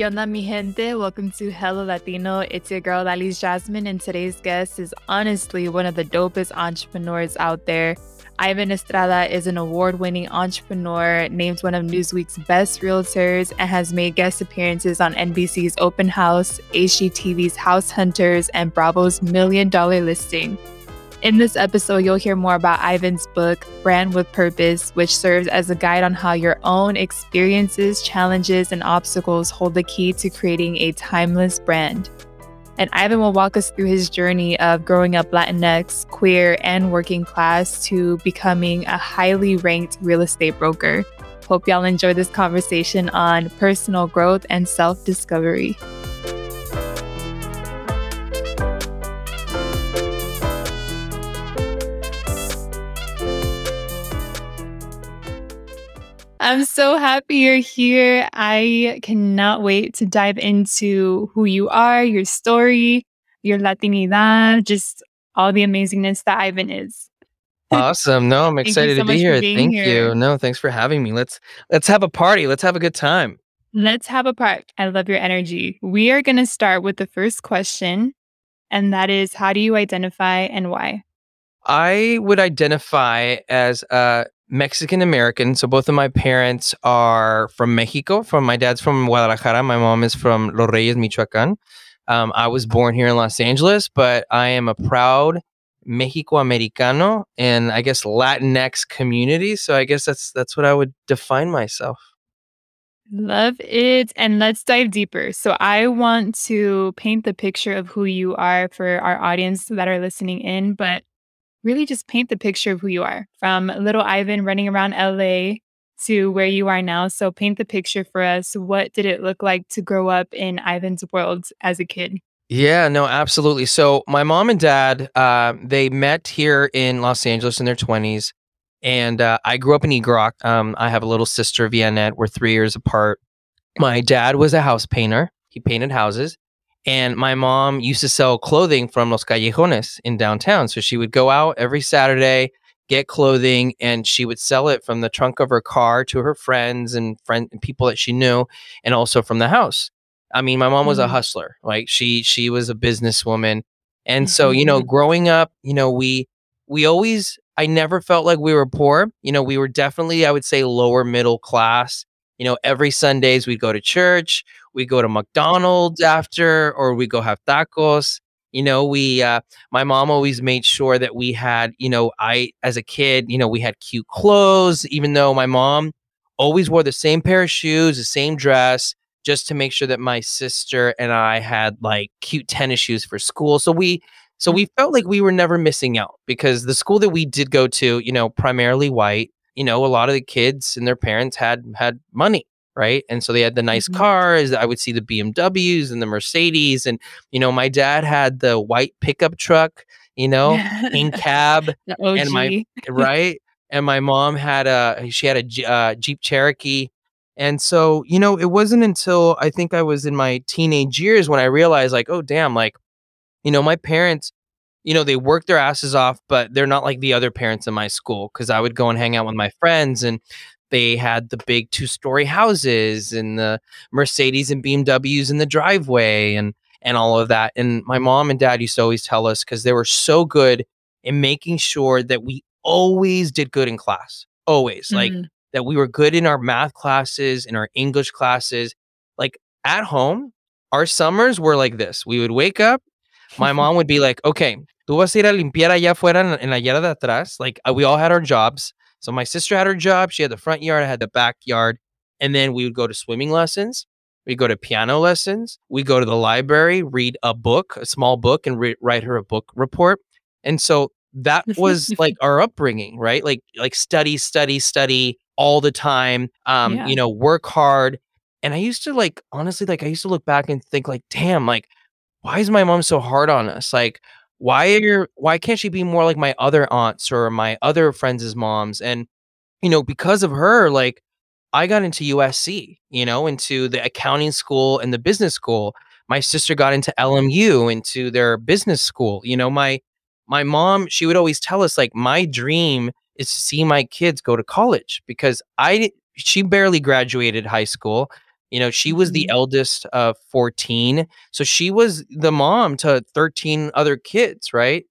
¿Qué onda, mi gente? Welcome to Hello Latino. It's your girl, Alice Jasmine, and today's guest is honestly one of the dopest entrepreneurs out there. Ivan Estrada is an award winning entrepreneur, named one of Newsweek's best realtors, and has made guest appearances on NBC's Open House, HGTV's House Hunters, and Bravo's Million Dollar Listing. In this episode, you'll hear more about Ivan's book, Brand with Purpose, which serves as a guide on how your own experiences, challenges, and obstacles hold the key to creating a timeless brand. And Ivan will walk us through his journey of growing up Latinx, queer, and working class to becoming a highly ranked real estate broker. Hope y'all enjoy this conversation on personal growth and self discovery. I'm so happy you're here. I cannot wait to dive into who you are, your story, your Latinidad, just all the amazingness that Ivan is. Awesome. No, I'm excited so to be here. Thank here. you. No, thanks for having me. Let's let's have a party. Let's have a good time. Let's have a party. I love your energy. We are going to start with the first question, and that is how do you identify and why? I would identify as a Mexican American. So both of my parents are from Mexico. From my dad's from Guadalajara. My mom is from Los Reyes, Michoacan. Um, I was born here in Los Angeles, but I am a proud Mexico Americano and I guess Latinx community. So I guess that's that's what I would define myself. Love it. And let's dive deeper. So I want to paint the picture of who you are for our audience that are listening in, but really just paint the picture of who you are from little Ivan running around LA to where you are now. So paint the picture for us. What did it look like to grow up in Ivan's world as a kid? Yeah, no, absolutely. So my mom and dad, uh, they met here in Los Angeles in their 20s. And uh, I grew up in Eagle Rock. Um, I have a little sister, Vianette. We're three years apart. My dad was a house painter. He painted houses. And my mom used to sell clothing from Los Callejones in downtown. So she would go out every Saturday, get clothing, and she would sell it from the trunk of her car to her friends and friend and people that she knew, and also from the house. I mean, my mom was mm-hmm. a hustler. Like she she was a businesswoman. And mm-hmm. so, you know, mm-hmm. growing up, you know, we we always I never felt like we were poor. You know, we were definitely, I would say, lower middle class. You know, every Sundays we'd go to church we go to McDonald's after, or we go have tacos. You know, we, uh, my mom always made sure that we had, you know, I, as a kid, you know, we had cute clothes, even though my mom always wore the same pair of shoes, the same dress, just to make sure that my sister and I had like cute tennis shoes for school. So we, so we felt like we were never missing out because the school that we did go to, you know, primarily white, you know, a lot of the kids and their parents had had money right? And so they had the nice mm-hmm. cars. I would see the BMWs and the Mercedes, and you know, my dad had the white pickup truck, you know, in cab, and my right, and my mom had a she had a uh, Jeep Cherokee. And so, you know, it wasn't until I think I was in my teenage years when I realized, like, oh, damn, like, you know, my parents, you know, they work their asses off, but they're not like the other parents in my school because I would go and hang out with my friends and they had the big two story houses and the Mercedes and BMWs in the driveway and and all of that. And my mom and dad used to always tell us because they were so good in making sure that we always did good in class. Always. Mm-hmm. Like that we were good in our math classes, in our English classes. Like at home, our summers were like this. We would wake up, my mom would be like, okay, tú vas a ir a limpiar allá afuera en la yarda de atrás. Like uh, we all had our jobs. So my sister had her job. She had the front yard. I had the backyard. And then we would go to swimming lessons. We go to piano lessons. We go to the library, read a book, a small book, and re- write her a book report. And so that was like our upbringing, right? Like like study, study, study all the time. Um, yeah. you know, work hard. And I used to like honestly, like I used to look back and think like, damn, like why is my mom so hard on us? Like why are why can't she be more like my other aunts or my other friends' moms? And you know, because of her, like I got into USC, you know, into the accounting school and the business school. My sister got into LMU, into their business school. You know, my my mom, she would always tell us like my dream is to see my kids go to college because I she barely graduated high school. You know, she was the Mhm. eldest of 14, so she was the mom to 13 other kids, right?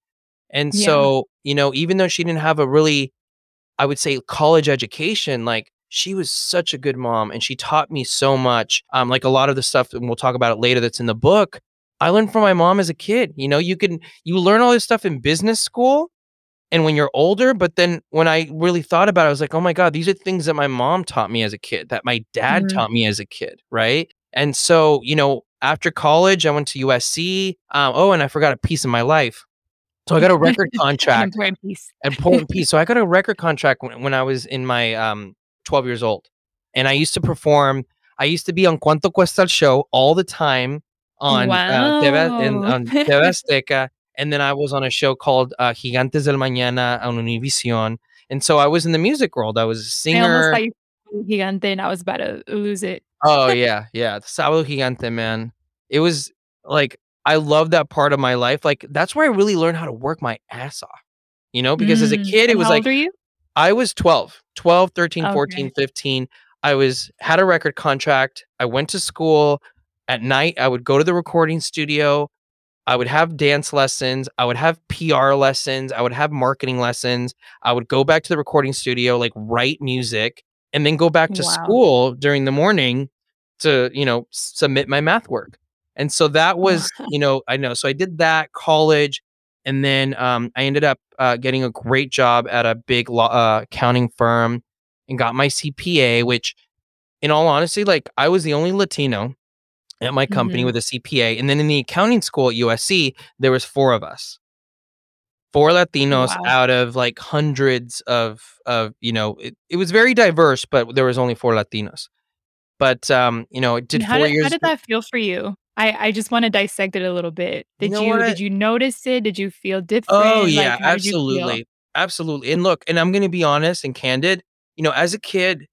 And Yeah. so, you know, even though she didn't have a really, I would say, college education, like, she was such a good mom, and she taught me so much, um, like, a lot of the stuff, and we'll talk about it later that's in the book, I learned from my mom as a kid, you know, you can you learn all this stuff in business school and when you're older, but then when I really thought about it, I was like, "Oh my god, these are things that my mom taught me as a kid, that my dad Mhm. taught me as a kid," right? And so, you know, after college, I went to USC, um, oh, and I forgot a piece of my life. So I got a record contract important piece. important piece. So I got a record contract when when I was in my, um 12 years old, and I used to perform I used to be on Cuánto Cuesta el Show all the time on, uh, TV in on TV Azteca, and then I was on a show called, uh, Gigantes del Mañana on Univision, and so I was in the music world, I was a I almost singer thought you Gigante and I was about to lose it. Oh, yeah, yeah, The Sábado Gigante, man. It was like, I love that part of my life, like, that's where I really learned how to work my ass off, you know, because as a Mm, kid, it and was how like old are you? I was 12, 12, 13, 14, 15. I was had a record contract, I went to school, at night, I would go to the recording studio, I would have dance lessons, I would have PR lessons, I would have marketing lessons, I would go back to the recording studio, like, write music, and then go back to Wow. school during the morning to, you know, submit my math work. And so that was, you know I know, so I did that, college, and then, um, I ended up, uh, getting a great job at a big law uh, accounting firm and got my CPA, which, in all honesty, like, I was the only Latino at my company Mhm. with a CPA, and then in the accounting school at USC, there was 4 of us. 4 Latinos Wow. out of, like, hundreds of of you know, it it was very diverse, but there was only 4 Latinos. But, um, you know, I And did how 4 did how did that feel for you? I I just wanna dissect it a little bit. You Did know you did you notice it? Did you feel Oh, different? Oh yeah, you feel? absolutely, absolutely, and look, and I'm gonna be honest and candid, you know, as a kid,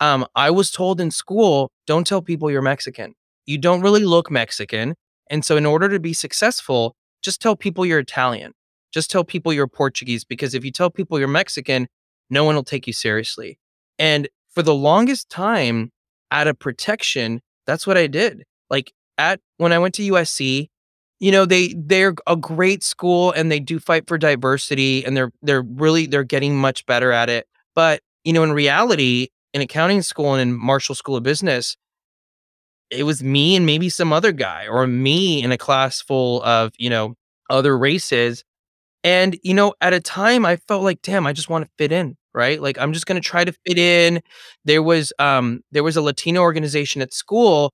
um, I was told in school, "Don't tell people you're Mexican. You don't really look Mexican, and so in order to be successful, just tell people you're Italian. Just tell people you're Portuguese, because if you tell people you're Mexican, no one will take you seriously." And for the longest time, out of protection, that's what I did. Like, at when I went to USC, you know, they they're a great school, and they do fight for diversity, and they're they're really they're getting much better at it. But, you know, in reality, in accounting school and in Marshall School of Business it was me and maybe some other guy, or me in a class full of, you know, other races, and, you know, at a time, I felt like, "Damn, I just wanna fit in," right? Like, "I'm just gonna try to fit in." There was, um there was a Latino organization at school,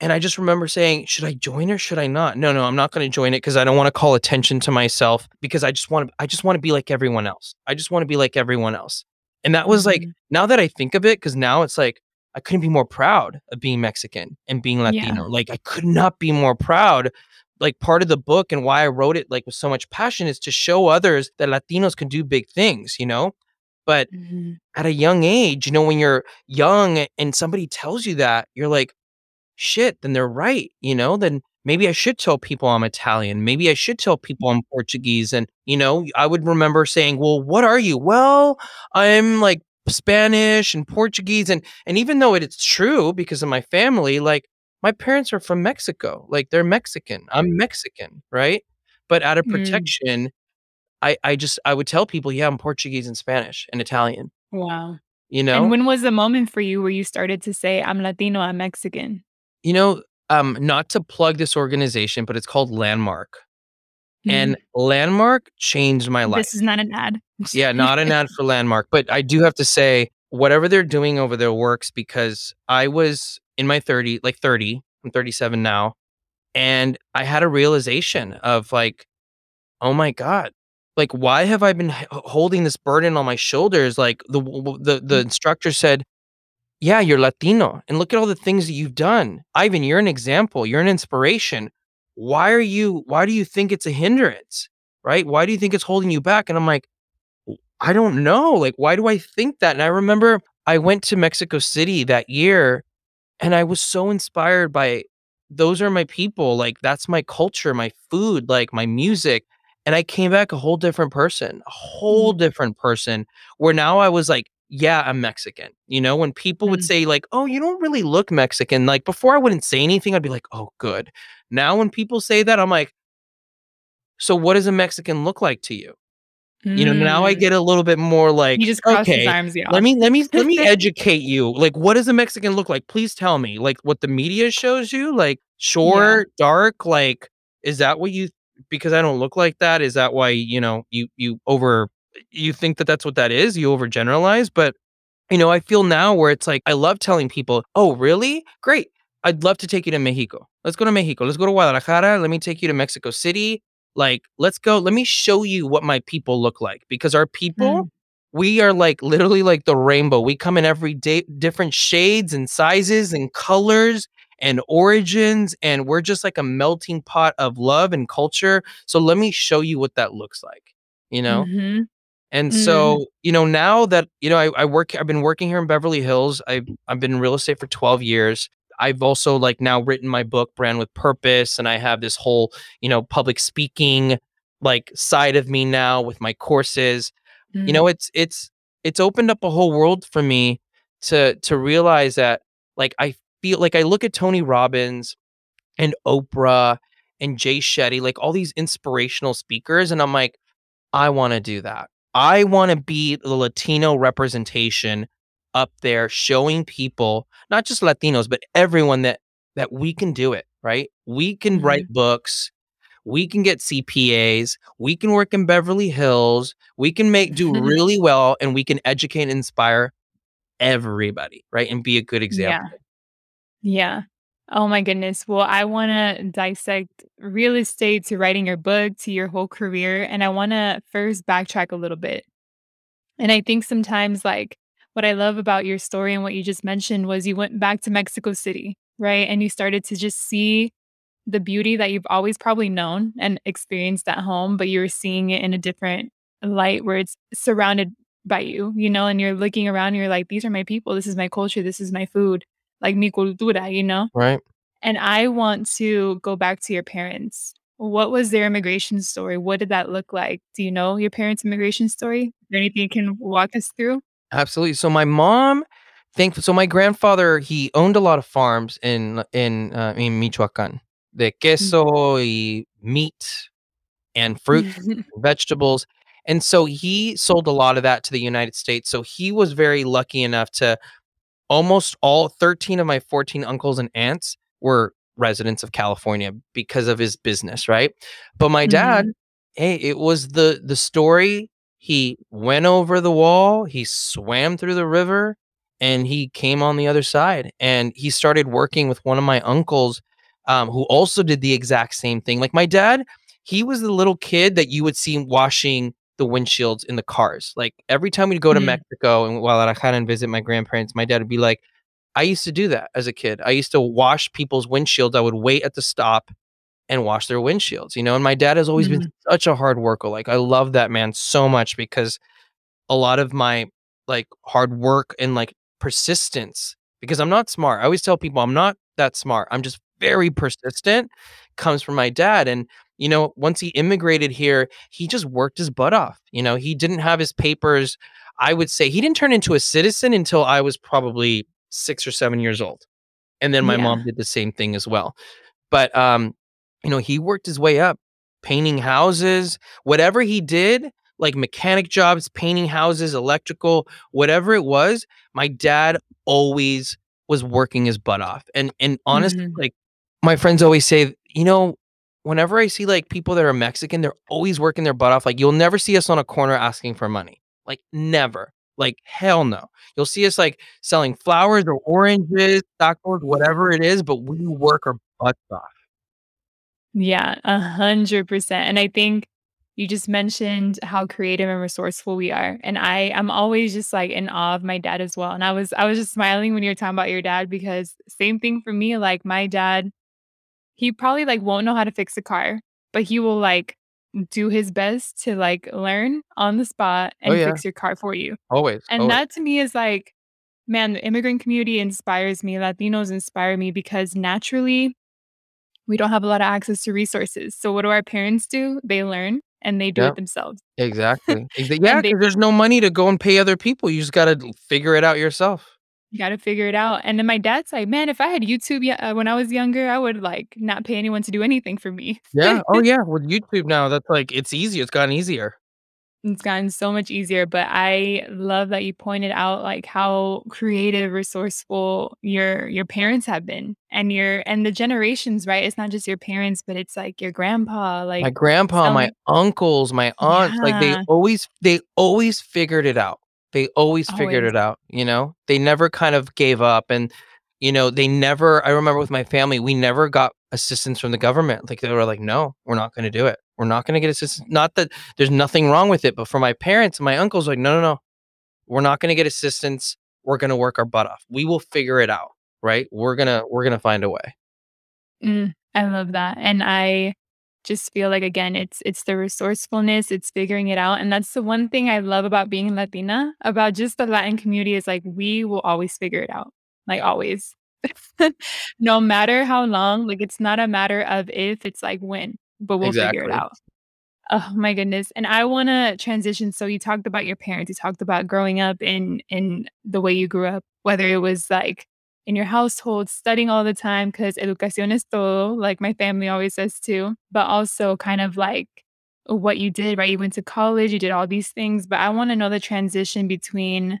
and I just remember saying, "Should I join or should I not? No, no, I'm not gonna join it because I don't wanna call attention to myself because I just wanna I just wanna be like everyone else. I just wanna be like everyone else." And that was, like Mhm. now that I think of it cuz now it's like, I couldn't be more proud of being Mexican and being Yeah. Latino, like, I could not be more proud. Like, part of the book and why I wrote it, like, with so much passion is to show others that Latinos can do big things, you know? But Mhm. at a young age, you know, when you're young and somebody tells you that, you're like, "Shit, then they're right," you know? "Then maybe I should tell people I'm Italian. Maybe I should tell people I'm Portuguese," and, you know, I would remember saying, "Well, what are you?" "Well, I'm, like, Spanish and Portuguese," and and even though it is true because of my family, like, my parents are from Mexico, like, they're Mexican. I'm Mexican, right? But out of Mm. protection, I I just I would tell people, "Yeah, I'm Portuguese and Spanish and Italian." Wow. You And know? when was the moment for you where you started to say, "I'm Latino, I'm Mexican?" You know, um, not to plug this organization, but it's called Landmark. And Mhm. Landmark changed my life. This is not an ad. Yeah, not an ad for Landmark, but I do have to say, whatever they're doing over there works because I was in my 30 like, 30, I'm 37 now, and I had a realization of, like, "Oh my god. Like, why have I been h holding this burden on my shoulders?" Like, the the the Mm. instructor said, "Yeah, you're Latino, and look at all the things that you've done. Ivan, you're an example, you're an inspiration. Why are you why do you think it's a hindrance? Right? Why do you think it's holding you back?" And I'm like, "W I don't know, like, why do I think that?" And I remember I went to Mexico City that year, and I was so inspired by those are my people, like, that's my culture, my food, like, my music, and I came back a whole different person, a whole Mhm. different person, where now I was, like yeah, I'm Mexican. You know, when people would Mm. say like, "Oh, you don't really look Mexican." Like before I wouldn't say anything, I'd be like, "Oh, good." Now when people say that, I'm like "So what does a Mexican look like to you?" You know, now I get a little bit more like, He just crossed his "Okay, arms, let me let me let me educate you. Like, what does a Mexican look like? Please tell me. Like, what the media shows you? Like, Yeah. short, dark? Like, is that what you because I don't look like that, is that why, you know, you you over you think that that's what that is? You overgeneralize?" But, you know, I feel now where it's like, I love telling people, "Oh, really? Great. I'd love to take you to Mexico. Let's go to Mexico. Let's go to Guadalajara. Let me take you to Mexico City. Like, let's go. Let me show you what my people look like." Because our people, Mm. we are, like, literally like the rainbow. We come in every day different shades and sizes and colors and origins, and we're just like a melting pot of love and culture. So let me show you what that looks like, you know? Mhm. And Mhm. so, you know, now that, you know, I I work I've been working here in Beverly Hills. I've I've been in real estate for 12 years. I've also, like, now written my book, Brand with Purpose, and I have this whole, you know, public speaking, like, side of me now with my courses. You Mm. know, it's it's it's opened up a whole world for me to to realize that, like, I feel like I look at Tony Robbins and Oprah and Jay Shetty, like, all these inspirational speakers, and I'm like, "I wanna do that. I wanna be the Latino representation up there showing people, not just Latinos, but everyone that that we can do it, right? We can write Mhm. books. We can get CPAs. We can work in Beverly Hills. We can make do really well, and we can educate and inspire everybody, right? And be a good example. Yeah. example." Yeah. Oh my goodness. Well, I wanna dissect real estate to writing your book to your whole career, and I wanna first backtrack a little bit. And I think sometimes, like, what I love about your story and what you just mentioned was you went back to Mexico City, right? And you started to just see the beauty that you've always probably known and experienced at home, but you're seeing it in a different light where it's surrounded by you, you know, and you're looking around, you're like, "These are my people. This is my culture. This is my food, like mi cultura," you know? Right. And I want to go back to your parents. What was their immigration story? What did that look like? Do you know your parents' immigration story? Is there anything you can walk us through? Absolutely. So my mom think so my grandfather, he owned a lot of farms in in, uh, in Michoacan, de Mm. queso y meat and fruit, vegetables, and so he sold a lot of that to the United States. So he was very lucky enough to almost all 13 of my 14 uncles and aunts were residents of California because of his business, right? But my dad, Mhm. hey, it was the the story. He went over the wall, he swam through the river, and he came on the other side, and he started working with one of my uncles, um, who also did the exact same thing. Like my dad, he was the little kid that you would see washing the windshields in the cars. Like every time we'd go to Mm. Mexico and while Guadalajara and visit my grandparents, my dad would be like, "I used to do that as a kid. I used to wash people's windshields. I would wait at the stop and wash their windshields," you know? And my dad has always been Mhm. such a hard worker. Like, I love that man so much because a lot of my, like, hard work and, like, persistence because I'm not smart. I always tell people I'm not that smart. I'm just very persistent, comes from my dad. And, you know, once he immigrated here, he just worked his butt off. You know, he didn't have his papers. I would say he didn't turn into a citizen until I was probably 6 or 7 years old. And then my Yeah. mom did the same thing as well. But, um, you know, he worked his way up, painting houses, whatever he did, like mechanic jobs, painting houses, electrical, whatever it was, my dad always was working his butt off. And and honestly, Mhm. like, my friends always say, you know, whenever I see, like, people that are Mexican, they're always working their butt off. Like, you'll never see us on a corner asking for money. Like, never. Like, hell no. You'll see us, like, selling flowers or oranges, tacos, whatever it is, but we work our butts off. Yeah, a 100%, and I think you just mentioned how creative and resourceful we are, and I am always just, like, in awe of my dad as well, and I was I was just smiling when you were talking about your dad because same thing for me, like, my dad, he probably, like, won't know how to fix a car, but he will, like, do his best to, like, learn on the spot Oh, and yeah. fix your car for you, Always, and always. that to me is like man, the immigrant community inspires me, Latinos inspire me because naturally, we don't have a lot of access to resources, so what do our parents do? They learn and they do Yep. it themselves. Exactly. Yeah, they there's no money to go and pay other people, you just gotta figure it out yourself. You gotta figure it out, and then my dad's like, "Man, if I had YouTube uh, when I was younger, I would, like, not pay anyone to do anything for me." Yeah, oh yeah, with YouTube now, that's, like it's easier, it's gotten easier. It's gotten so much easier, but I love that you pointed out, like, how creative, resourceful your your parents have been, and your and the generations, right? It's not just your parents, but it's, like, your grandpa, like My grandpa, my uncles, my aunts, like, they always they always figured it out. They always figured Always. it out, you know? They never kind of gave up, and, you know, they never I remember with my family, we never got assistance from the government, like, they were like, "No, we're not gonna do it. We're not gonna get assistance" not that there's nothing wrong with it, but for my parents and my uncles, like, "No, no, no. We're not gonna get assistance, we're gonna work our butt off. We will figure it out, right? We're gonna we're gonna find a way." Mm, I love that, and I just feel like, again, it's it's the resourcefulness, it's figuring it out, and that's the one thing I love about being Latina, about just the Latin community is, like, we will always figure it out, like, always. No matter how long, like, it's not a matter of if, it's like when, but we'll figure it out. Oh my goodness, and I wanna transition, so you talked about your parents, you talked about growing up in in the way you grew up, whether it was, like, in your household, studying all the time 'cause educación es todo, like my family always says too, but also kind of like what you did, right? You went to college, you did all these things, but I wanna know the transition between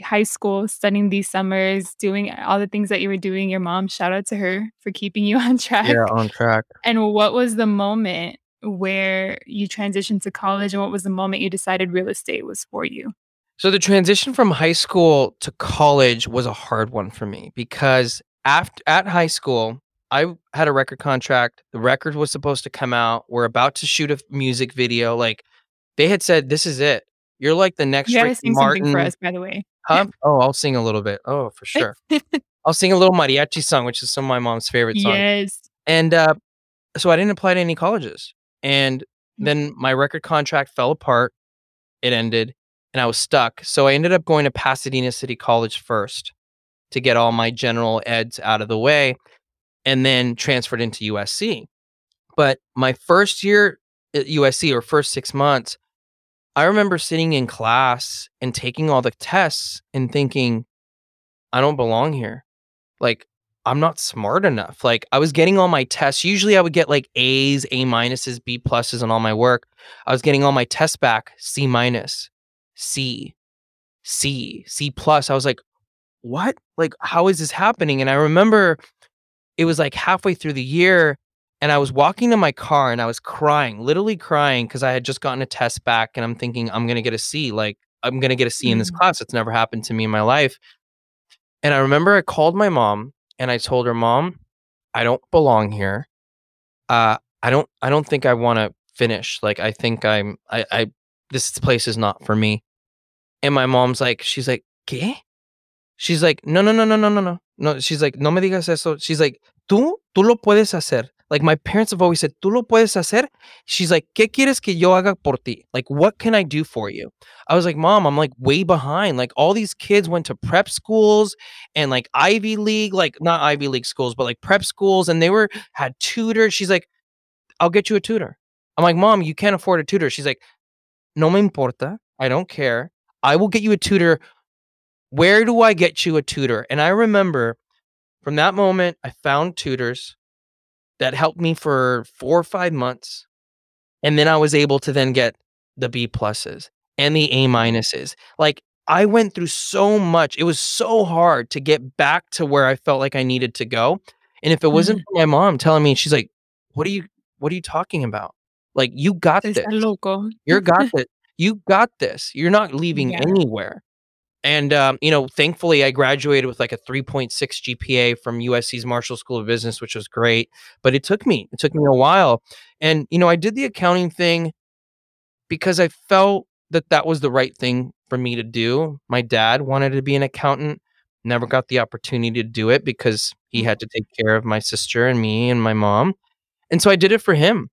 high school, studying these summers, doing all the things that you were doing, your mom, shout out to her for keeping you on track. Yeah, on track. and what was the moment where you transitioned to college, and what was the moment you decided real estate was for you? So, the transition from high school to college was a hard one for me because aft at high school, I had a record contract, the record was supposed to come out, we're about to shoot a music video, like, they had said, "This is it. You're like the next You Ricky something for us, by the way. Huh? Oh, I'll sing a little bit. Oh, for sure. I'll sing a little mariachi song, which is some of my mom's favorite songs, Yes. and, uh, so I didn't apply to any colleges, and Mm. then my record contract fell apart, it ended, and I was stuck, so I ended up going to Pasadena City College first to get all my general eds out of the way, and then transferred into USC. But my 1st year at USC, or first 6 months, I remember sitting in class and taking all the tests and thinking, "I don't belong here." Like, "I'm not smart enough." Like, I was getting all my tests usually I would get, like, A's, A minuses, B pluses on all my work. I was getting all my tests back C minus, C, C, C plus. I was like, "What? Like, how is this happening?" And I remember it was, like, halfway through the year, and I was walking to my car, and I was crying, literally crying 'cause I had just gotten a test back, and I'm thinking, "I'm gonna get a C, like, I'm gonna get a C in this Mm. class." It's never happened to me in my life. And I remember I called my mom, and I told her, "Mom, I don't belong here. Uh, I don't I don't think I wanna finish, like, I think I'm I I this place is not for me." And my mom's like she's like, "¿Qué?" She's like, "No, no, no, no, no, no, no." No, she's like, "No me digas eso." She's like, "Tú tú lo puedes hacer." Like, my parents have always said, "Tú lo puedes hacer." She's like, "¿Qué quieres que yo haga por ti?" Like, "What can I do for you?" I was like, "Mom, I'm, like, way behind." Like, all these kids went to prep schools and, like, Ivy League like, not Ivy League schools, but, like, prep schools, and they were had tutors. She's like, "I'll get you a tutor." I'm like, "Mom, you can't afford a tutor." She's like, "No me importa. I don't care. I will get you a tutor. Where do I get you a tutor?" And I remember from that moment, I found tutors that helped me for 4 or 5 months, and then I was able to then get the B pluses and the A minuses. Like, I went through so much. It was so hard to get back to where I felt like I needed to go, and if it wasn't Mhm. for my mom telling me, she's like, "What are you what are you talking about? Like, you got this. You're got thi you got this. You're not leaving Yeah. anywhere." And, um, you know, thankfully, I graduated with, like, a 3.6 GPA from USC's Marshall School of Business, which was great, but it took me it took me a while. And, you know, I did the accounting thing because I felt that that was the right thing for me to do. My dad wanted to be an accountant, never got the opportunity to do it because he Mm. had to take care of my sister and me and my mom, and so I did it for him.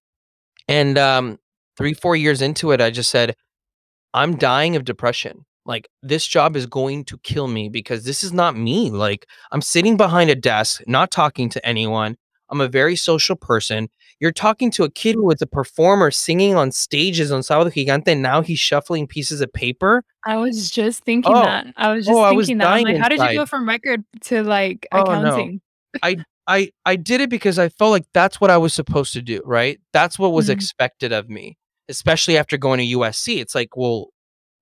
And, um, 3, 4 years into it, I just said, "I'm dying of depression. Like, this job is going to kill me because this is not me." Like, I'm sitting behind a desk, not talking to anyone. I'm a very social person. You're talking to a kid who was a performer singing on stages on Sábado Gigante, and now he's shuffling pieces of paper. I was just thinking Oh. that. I was just Oh, I was thinking that. I'm dying like, how did you go from record to like Oh, no. accounting? I I I did it because I felt like that's what I was supposed to do, right? That's what was Mhm. expected of me, especially after going to USC. It's like, well,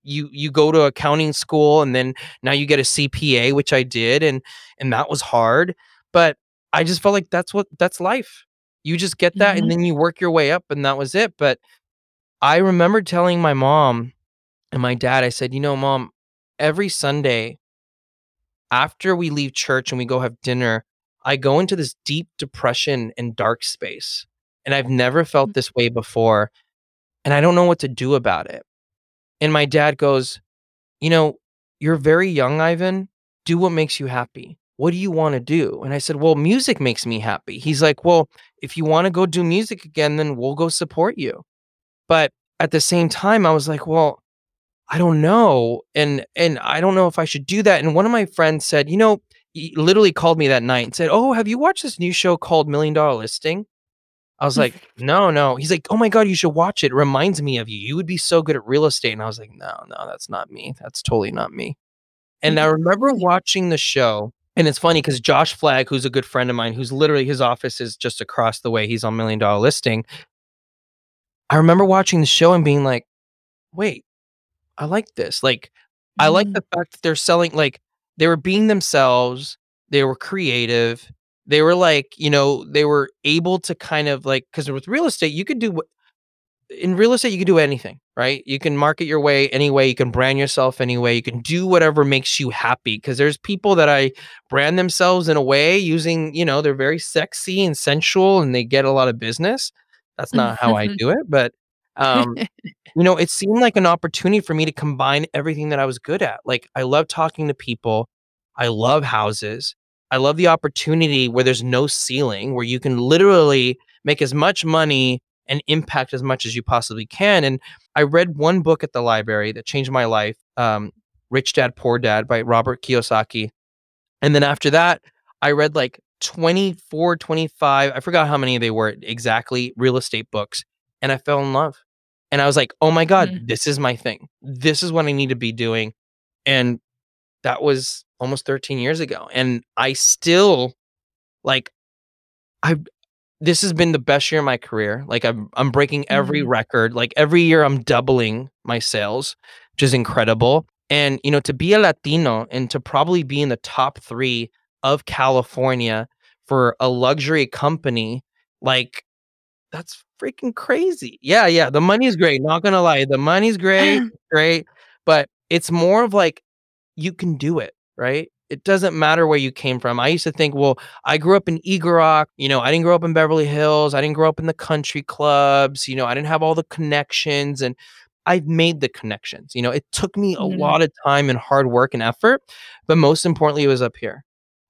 you you go to accounting school and then now you get a CPA, which I did, and and that was hard. But I just felt like that's what that's life. You just get that Mhm. and then you work your way up, and that was it. But I remember telling my mom and my dad, I said, you know, mom, every Sunday after we leave church and we go have dinner, I go into this deep depression and dark space. And I've never felt this way before. And I don't know what to do about it. And my dad goes, You know, you're very young, Ivan. Do what makes you happy. What do you want to do? And I said, Well, music makes me happy. He's like, Well, if you want to go do music again, then we'll go support you. But at the same time, I was like, Well, I don't know. And and I don't know if I should do that. And one of my friends said, you know, he literally called me that night and said, Oh, have you watched this new show called Million Dollar Listing? I was like, no, no. He's like, oh my God, you should watch it. It reminds me of you. You would be so good at real estate. And I was like, no, no, that's not me. That's totally not me. And I remember watching the show. And it's funny because Josh Flagg, who's a good friend of mine, who's literally his office is just across the way. He's on Million Dollar Listing. I remember watching the show and being like, wait, I like this. Like, I like Mm. the fact that they're selling, like, they were being themselves, they were creative, they were like, you know, they were able to kind of like, because with real estate, you could do what in real estate, you can do anything, right? You can market your way any way, you can brand yourself any way, you can do whatever makes you happy. Because there's people that I brand themselves in a way using, you know, they're very sexy and sensual and they get a lot of business. That's not how I do it, but um, you know, it seemed like an opportunity for me to combine everything that I was good at. Like, I love talking to people. I love houses. I love the opportunity where there's no ceiling, where you can literally make as much money and impact as much as you possibly can. And I read one book at the library that changed my life um, Rich Dad, Poor Dad by Robert Kiyosaki. And then after that, I read like 24, 25, I forgot how many they were exactly, real estate books. And I fell in love. And I was like, oh my God, Mm. this is my thing. This is what I need to be doing. And that was almost 13 years ago. And I still like I've this has been the best year of my career. Like I'm I'm breaking every Mhm. record. Like every year I'm doubling my sales, which is incredible. And you know, to be a Latino and to probably be in the top 3 of California for a luxury company, like that's freaking crazy. Yeah, yeah, the money's great, not gonna lie. The money's great, great, but it's more of like you can do it, right? It doesn't matter where you came from. I used to think, well, I grew up in Eagle Rock, you know, I didn't grow up in Beverly Hills, I didn't grow up in the country clubs, you know, I didn't have all the connections and I've made the connections. You know, it took me a Mhm. lot of time and hard work and effort, but most importantly, it was up here.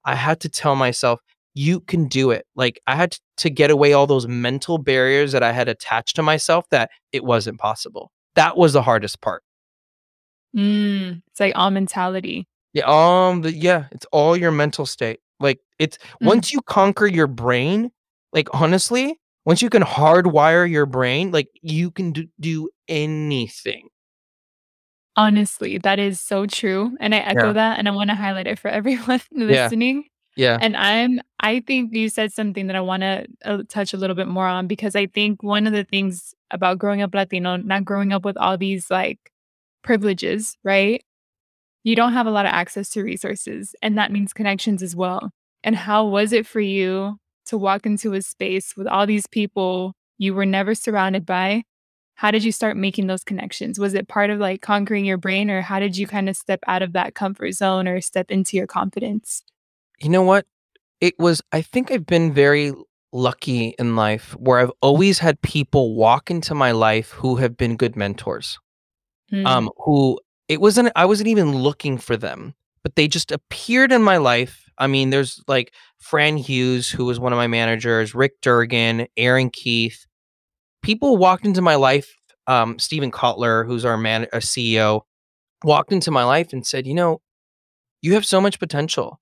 I had to tell myself, you can do it. Like I had to get away all those mental barriers that I had attached to myself that it wasn't possible. That was the hardest part. Mm, it's like all mentality. Yeah, um, the, yeah, it's all your mental state. Like it's Mm. once you conquer your brain, like honestly, once you can hardwire your brain, like you can do, do anything. Honestly, that is so true, and I echo Yeah. that, and I wanna highlight it for everyone Yeah. listening. Yeah. And I'm I think you said something that I wanna, uh, touch a little bit more on because I think one of the things about growing up Latino, not growing up with all these, like, privileges, right? You don't have a lot of access to resources, and that means connections as well. And how was it for you to walk into a space with all these people you were never surrounded by? How did you start making those connections? Was it part of, like, conquering your brain, or how did you kinda step out of that comfort zone or step into your confidence? You know what? It was I think I've been very lucky in life where I've always had people walk into my life who have been good mentors. Mm. um who it wasn't I wasn't even looking for them, but they just appeared in my life. I mean, there's like Fran Hughes, who was one of my managers, Rick Durgan, Aaron Keith. People walked into my life. Um, Stephen Kotler, who's our man, a CEO, walked into my life and said, "You know, you have so much potential.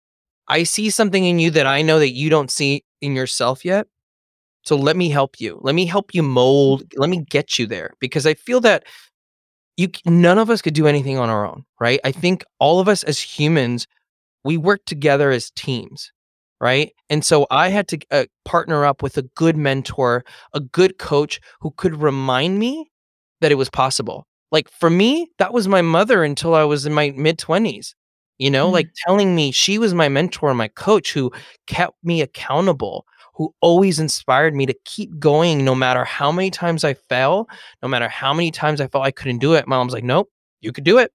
I see something in you that I know that you don't see in yourself yet. So let me help you. Let me help you mold. Let me get you there because I feel that you none of us could do anything on our own, right? I think all of us as humans, we work together as teams, right? And so I had to uh, partner up with a good mentor, a good coach who could remind me that it was possible. Like for me, that was my mother until I was in my mid 20s. You know, mm. like telling me she was my mentor, my coach who kept me accountable, who always inspired me to keep going no matter how many times I fell, no matter how many times I felt I couldn't do it. My mom's like, nope, you could do it.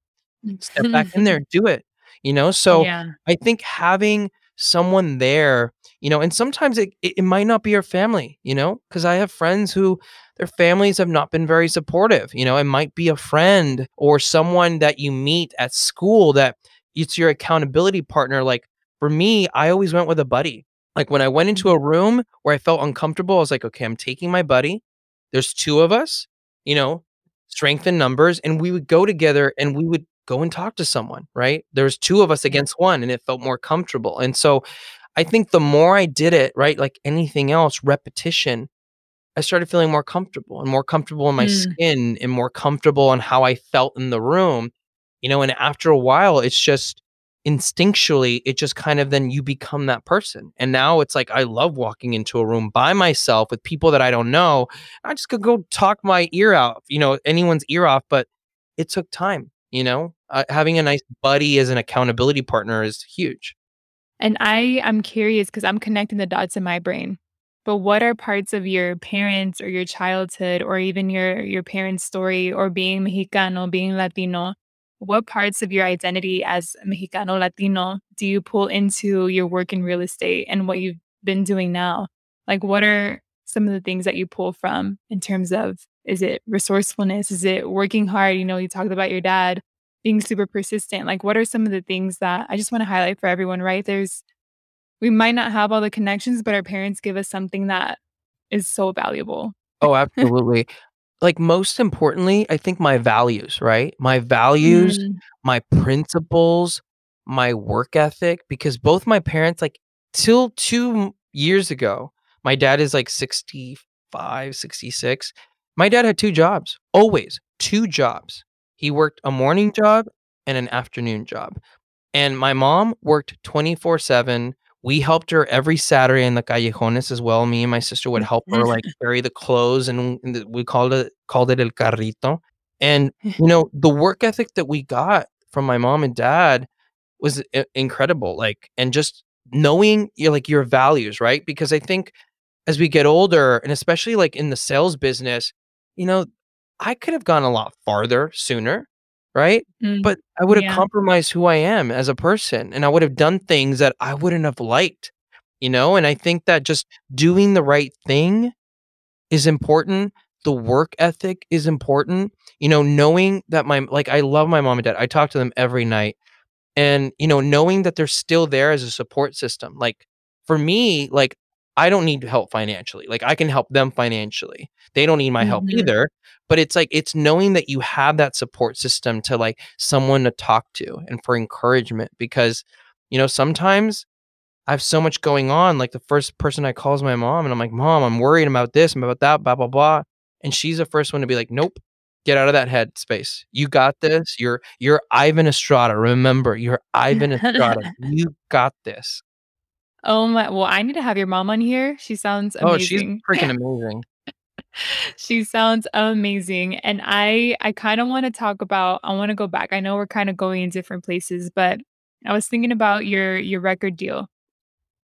Step back in there, do it. You know, so yeah. I think having someone there, you know, and sometimes it, it, it might not be your family, you know, because I have friends who their families have not been very supportive. You know, it might be a friend or someone that you meet at school that it's your accountability partner. Like for me, I always went with a buddy. Like when I went into a room where I felt uncomfortable, I was like, okay, I'm taking my buddy. There's two of us, you know, strength in numbers. And we would go together and we would go and talk to someone, right? There's two of us against one and it felt more comfortable. And so I think the more I did it, right, like anything else, repetition, I started feeling more comfortable and more comfortable in my mm. skin and more comfortable on how I felt in the room. You know, and after a while, it's just instinctually it just kind of then you become that person. And now it's like i love walking into a room by myself with people that i don't know. I just could go talk my ear out you know anyone's ear off but it took time you know? Uh, having a nice buddy as an accountability partner is huge. And i i'm curious because i'm connecting the dots in my brain but what are parts of your parents or your childhood or even your your parents story or being mexicano being latino what parts of your identity as Mexicano Latino do you pull into your work in real estate and what you've been doing now? Like, what are some of the things that you pull from in terms of is it resourcefulness? Is it working hard? You know, you talked about your dad being super persistent. Like, what are some of the things that I just want to highlight for everyone, right? There's, we might not have all the connections, but our parents give us something that is so valuable. Oh, absolutely like most importantly, I think my values, right? My values, mm. my principles, my work ethic, because both my parents, like till two years ago, my dad is like 65, 66. My dad had two jobs, always two jobs. He worked a morning job and an afternoon job. And my mom worked 24 7 we helped her every Saturday in the callejones as well. Me and my sister would help her like carry the clothes, and we called it called it el carrito. And you know, the work ethic that we got from my mom and dad was I- incredible. Like, and just knowing your like your values, right? Because I think as we get older, and especially like in the sales business, you know, I could have gone a lot farther sooner right? Mm, but I would have yeah. compromised who I am as a person and I would have done things that I wouldn't have liked, you know? And I think that just doing the right thing is important. The work ethic is important. You know, knowing that my like I love my mom and dad. I talk to them every night. And you know, knowing that they're still there as a support system. Like for me, like I don't need help financially. Like I can help them financially. They don't need my help mm-hmm. either. But it's like it's knowing that you have that support system to like someone to talk to and for encouragement because you know sometimes I have so much going on. Like the first person I call is my mom, and I'm like, Mom, I'm worried about this and about that, blah blah blah. And she's the first one to be like, Nope, get out of that head space. You got this. You're you're Ivan Estrada. Remember, you're Ivan Estrada. you got this. Oh my well, I need to have your mom on here. She sounds Oh, she's freaking amazing. She sounds amazing, and I I kinda wanna talk about I wanna go back. I know we're kinda going in different places, but I was thinking about your your record deal.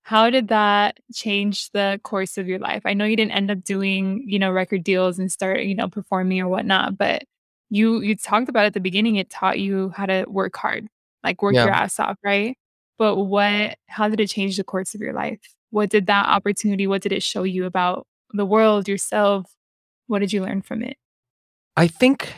How did that change the course of your life? I know you didn't end up doing, you know, record deals and start, you know, performing or whatnot, but you you talked about at the beginning, it taught you how to work hard, like, work Yeah. your ass off, right? But what how did it change the course of your life? What did that opportunity what did it show you about the world, yourself? What did you learn from it? I think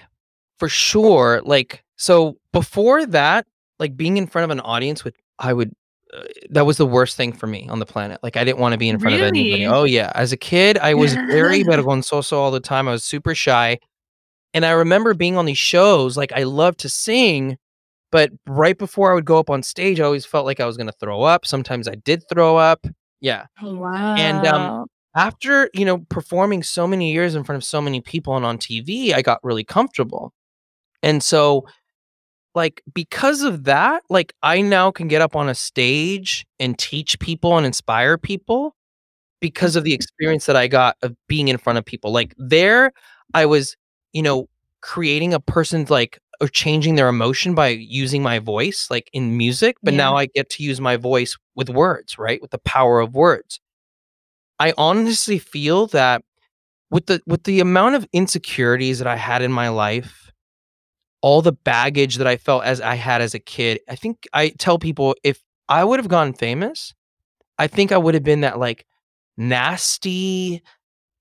for sure, like, so before that, like being in front of an audience with, I would, uh, that was the worst thing for me on the planet. Like, I didn't want to be in front of anybody. Oh, yeah. As a kid, I was very vergonzoso all the time. I was super shy. And I remember being on these shows, like, I loved to sing, but right before I would go up on stage, I always felt like I was going to throw up. Sometimes I did throw up. Yeah. Wow. And, um, after, you know, performing so many years in front of so many people and on TV, I got really comfortable. And so, like, because of that, like, I now can get up on a stage and teach people and inspire people because of the Mhm. experience that I got of being in front of people. Like, there, I was, you know, creating a person's, like or changing their emotion by using my voice, like, in music, but Yeah. now I get to use my voice with words, right? With the power of words. I honestly feel that with the with the amount of insecurities that I had in my life, all the baggage that I felt as I had as a kid, I think I tell people if I would have gone famous, I think I would have been that, like, nasty,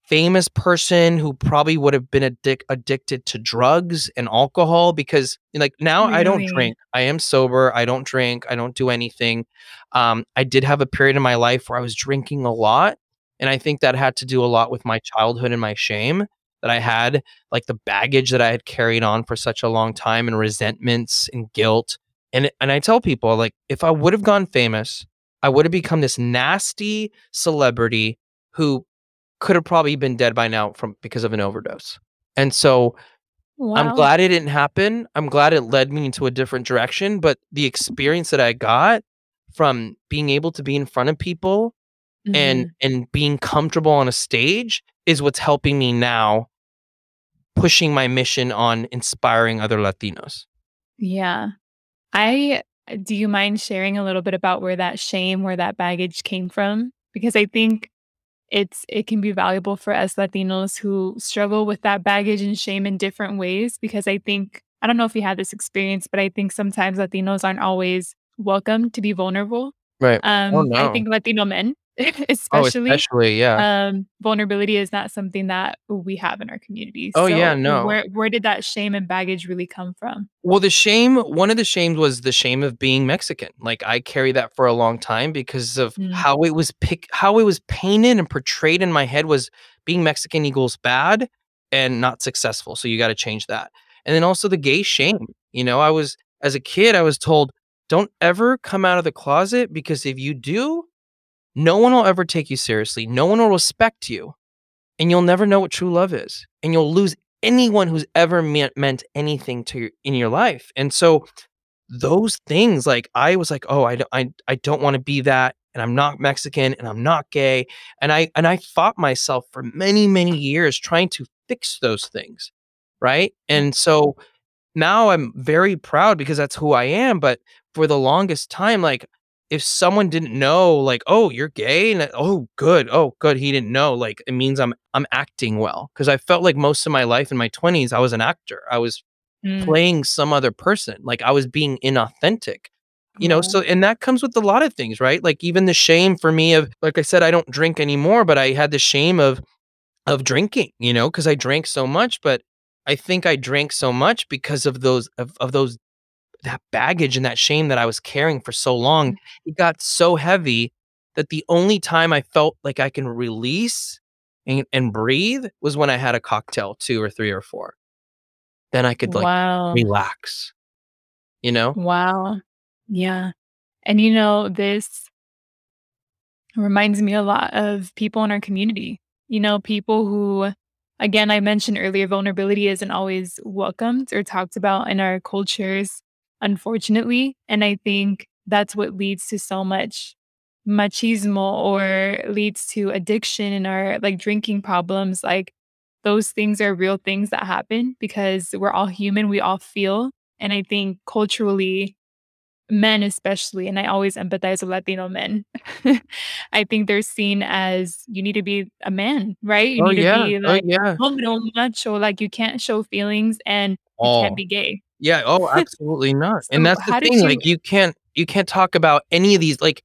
famous person who probably would have been addic addicted to drugs and alcohol because, like, now I don't drink. I am sober, I don't drink, I don't do anything. Um, I did have a period in my life where I was drinking a lot, and I think that had to do a lot with my childhood and my shame that I had, like, the baggage that I had carried on for such a long time and resentments and guilt. And and I tell people, like, if I would have gone famous, I would have become this nasty celebrity who could have probably been dead by now from because of an overdose. And so, I'm glad it didn't happen. I'm glad it led me into a different direction, but the experience that I got from being able to be in front of people and Mhm. and being comfortable on a stage is what's helping me now pushing my mission on inspiring other Latinos. Yeah. I do you mind sharing a little bit about where that shame, where that baggage came from? Because I think it's it can be valuable for us Latinos who struggle with that baggage and shame in different ways because I think I don't know if you had this experience, but I think sometimes Latinos aren't always welcome to be vulnerable. Right. Oh, Um, I think Latino men, Oh, especially, especially, yeah. um, vulnerability is not something that we have in our community. Oh, yeah, no. where where did that shame and baggage really come from? Well, the shame one of the shames was the shame of being Mexican. Like, I carry that for a long time because of Mm. how it was pic how it was painted and portrayed in my head was being Mexican equals bad and not successful, so you gotta change that. And then also the gay shame, you know, I was as a kid, I was told, "Don't ever come out of the closet because if you do, no one will ever take you seriously, no one will respect you, and you'll never know what true love is, and you'll lose anyone who's ever meant meant anything to your in your life." And so, those things, like, I was like, "Oh, I don't I I don't wanna be that, and I'm not Mexican, and I'm not gay." And I and I fought myself for many, many years trying to fix those things, right? Mm. And so, now I'm very proud because that's who I am, but for the longest time, like, if someone didn't know, like, "Oh, you're gay?" And, "Oh, good. Oh, good, he didn't know," like, it means I'm I'm acting well 'cause I felt like most of my life in my 20s, I was an actor. I was Mm. playing some other person, like, I was being inauthentic, you know? So and that comes with a lot of things, right? Like, even the shame for me of like I said, I don't drink anymore, but I had the shame of of drinking, you know because I drank so much, but I think I drank so much because of those of of those that baggage and that shame that I was carrying for so long. Mm. It got so heavy that the only time I felt like I can release and and breathe was when I had a cocktail, 2 or 3 or 4. Then I could, like, Wow. relax, you know? Wow. Yeah. And, you know, this reminds me a lot of people in our community. You know, people who again, I mentioned earlier, vulnerability isn't always welcomed or talked about in our cultures, unfortunately, and I think that's what leads to so much machismo or leads to addiction in our, like, drinking problems, like, those things are real things that happen because we're all human, we all feel, and I think culturally, men especially, and I always empathize with Latino men, I think they're seen as, "You need to be a man, right? You Oh, need to yeah. be, Oh, like, yeah. macho, like, you can't show feelings, and you can't Oh. be gay." Yeah, oh, absolutely not, and So, that's the thing, you like, you can't you can't talk about any of these, like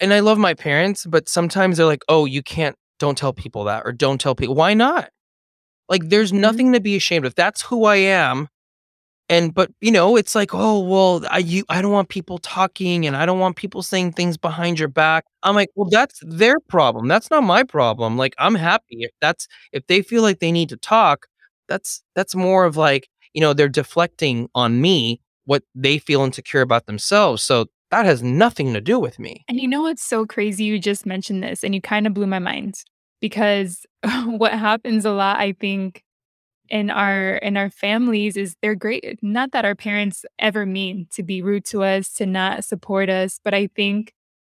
and I love my parents, but sometimes they're like, "Oh, you can't don't tell people that," or "Don't tell people" why not? Like, there's Mhm. nothing to be ashamed of, that's who I am, and but, you know, it's like, "Oh, well, I you I don't want people talking, and I don't want people saying things behind your back." I'm like, "Well, that's their problem, that's not my problem." Like, I'm happy if that's if they feel like they need to talk, that's that's more of, like, you know, they're deflecting on me what they feel insecure about themselves, so That has nothing to do with me. And you know what's so crazy? You just mentioned this and you kinda blew my mind because what happens a lot, I think, in our in our families is they're great eh, not that our parents ever mean to be rude to us, to not support us, but I think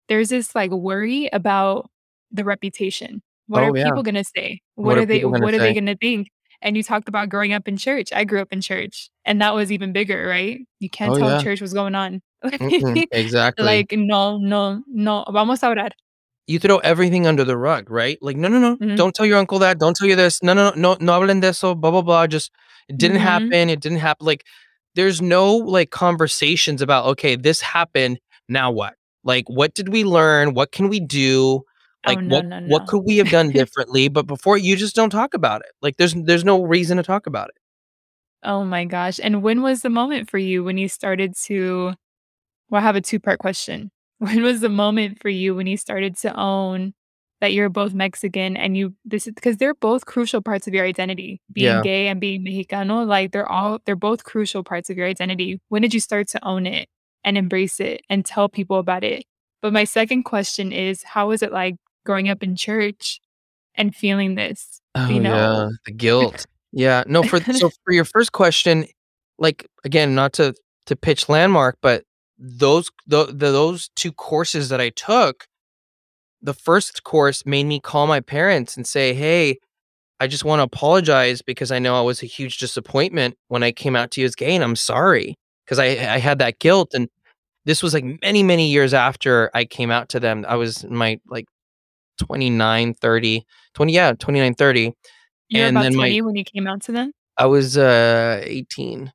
there's this, like, worry about the reputation. What oh, are Oh, yeah. people gonna say? What What are are they what are they gonna think? And you talked about growing up in church. I grew up in church, and that was even bigger, right? You can't Oh, tell yeah. church what's going on. Exactly. Like, no, no, no, vamos a orar. You throw everything under the rug, right? Like, "No, no, no, Mhm. don't tell your uncle that, don't tell you this. No, no, no, no hablen de eso, blah, blah, blah, just it didn't Mhm. happen, it didn't happen." like, there's no, like, conversations about, "Okay, this happened, now what? Like, what did we learn? What can we do? Oh, Like, no, what no, what could we have done differently?" But before you just don't talk about it. Like, there's there's no reason to talk about it. Oh my gosh, and when was the moment for you when you started to well, I have a two-part question. When was the moment for you when you started to own that you're both Mexican and you this is because they're both crucial parts of your identity, being Yeah. gay and being Mexicano, like, they're all they're both crucial parts of your identity. When did you start to own it and embrace it and tell people about it? But my second question is, how was it like growing up in church and feeling this, Oh, you yeah, know? the guilt. Yeah, no, for so for your first question, like, again, not to to pitch Landmark, but those tho those 2 courses that I took, the first course made me call my parents and say, "Hey, I just wanna apologize because I know I was a huge disappointment when I came out to you as gay, and I'm sorry." 'Cause I I had that guilt, and this was, like, many, many years after I came out to them. I was in my, like, 29, 30 20 yeah, 29, 30, You were and about then my 20 when you came out to them? I was, uh, 18.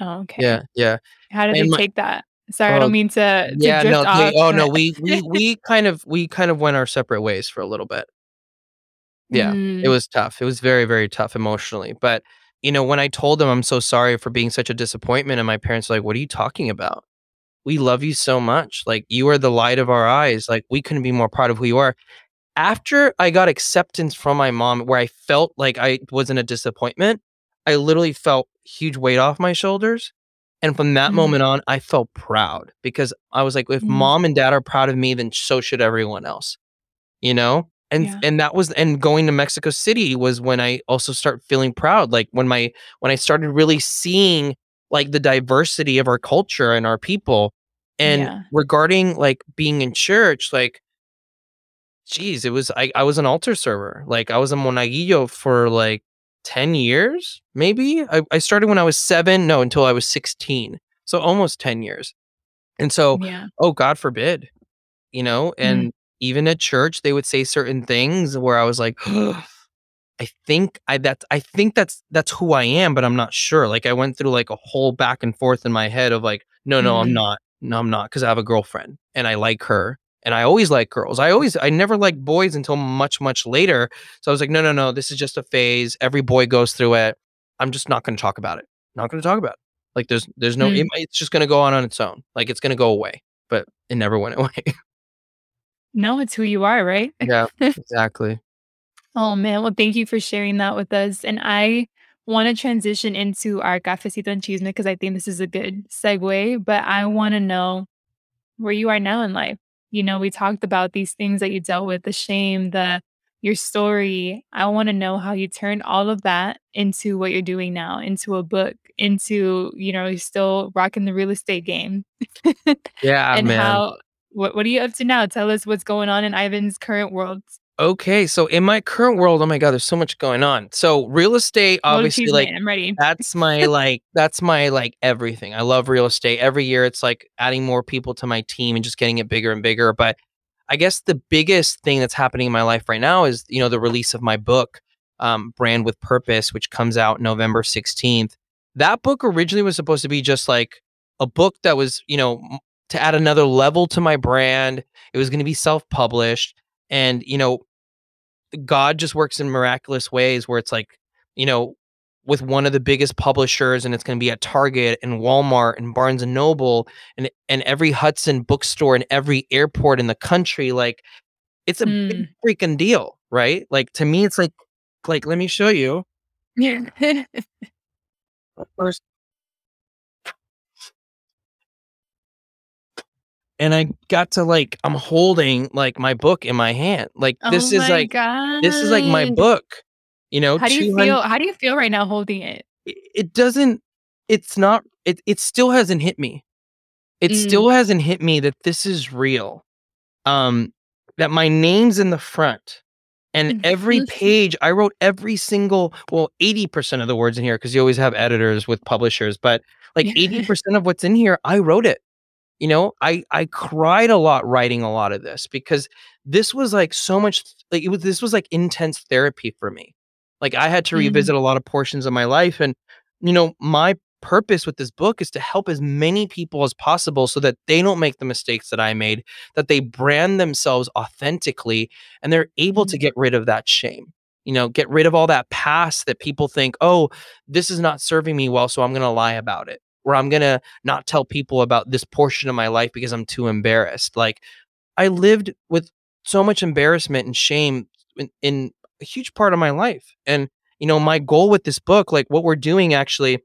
Oh, okay. Yeah, yeah, How did they my take that? Sorry, I Oh, don't mean to to yeah, no, they oh, no, we we we kind of we kind of went our separate ways for a little bit. Yeah, it Mm. was tough. It was very, very tough emotionally, but, you know, when I told them I'm so sorry for being such a disappointment, and my parents were like, "What are you talking about? We love you so much, like, you are the light of our eyes, like, we couldn't be more proud of who you are." After I got acceptance from my mom where I felt like I wasn't a disappointment, I literally felt huge weight off my shoulders, and from that Mhm. moment on, I felt proud because I was like, "If Mm. mom and dad are proud of me, then so should everyone else." You know? And Yeah. and that was and going to Mexico City was when I also start feeling proud, like, when my when I started really seeing, like, the diversity of our culture and our people, and Yeah. regarding, like, being in church, like Jeez, it was I I was an altar server, like, I was a monaguillo for, like, 10 years, maybe? I I started when I was 7 no, until I was 16, so almost 10 years, and so Yeah. oh, God forbid, you know? Mm. And even at church, they would say certain things where I was like, "I think I that's I think that's that's who I am, but I'm not sure." Like, I went through, like, a whole back and forth in my head of like, "No, no, I'm Mhm. not. No, I'm not, because I have a girlfriend, and I like her, and I always like girls." I always I never liked boys until much, much later, so I was like, "No, no, no, this is just a phase. Every boy goes through it. I'm just not gonna talk about it. Not gonna talk about it." Like, there's there's no it Mm. it's just gonna go on on its own, like, it's gonna go away, but it never went away. No, it's who you are, right? Yeah, exactly. Oh, man, well, thank you for sharing that with us, and I wanna transition into our cafecito and chisme 'cause I think this is a good segue, but I wanna know where you are now in life. You know, we talked about these things that you dealt with, the shame, the your story. I wanna know how you turned all of that into what you're doing now, into a book, into, you know, you're still rocking the real estate game, Yeah, and man. how what what are you up to now? Tell us what's going on in Ivan's current worlds. Okay, so in my current world oh my god, there's so much going on. So, real estate, obviously, like, I'm ready. that's my, like that's my, like, everything. I love real estate. Every year, it's like adding more people to my team and just getting it bigger and bigger, but I guess the biggest thing that's happening in my life right now is, you know, the release of my book, um, Brand with Purpose, which comes out November 16th. That book originally was supposed to be just, like, a book that was, you know, to add another level to my brand. It was gonna be self-published, and, you know, God just works in miraculous ways where it's like, you know, with one of the biggest publishers, and it's gonna be at Target and Walmart and Barnes& Noble and and every Hudson bookstore and every airport in the country, like, it's a big Mm. freaking deal, right? Like, to me, it's like like, let me show you. Yeah. First and I got to like I'm holding like my book in my hand. Like this Oh is like this is like my book. You know, How do you feel how do you feel right now holding it? it, it doesn't it's not it it still hasn't hit me. It Mm. still hasn't hit me that this is real. Um that my name's in the front and every page I wrote every single well 80% of the words in here cuz you always have editors with publishers, but like 80% of what's in here I wrote it. You know, I I cried a lot writing a lot of this because this was like so much like it was this was like intense therapy for me. Like I had to Mm. revisit a lot of portions of my life and you know, my purpose with this book is to help as many people as possible so that they don't make the mistakes that I made, that they brand themselves authentically and they're able to Mm. get rid of that shame. You know, get rid of all that past that people think, "Oh, this is not serving me well, so I'm going to lie about it." Or I'm going to not tell people about this portion of my life because I'm too embarrassed. Like I lived with so much embarrassment and shame in, in a huge part of my life. And you know, my goal with this book, like what we're doing actually,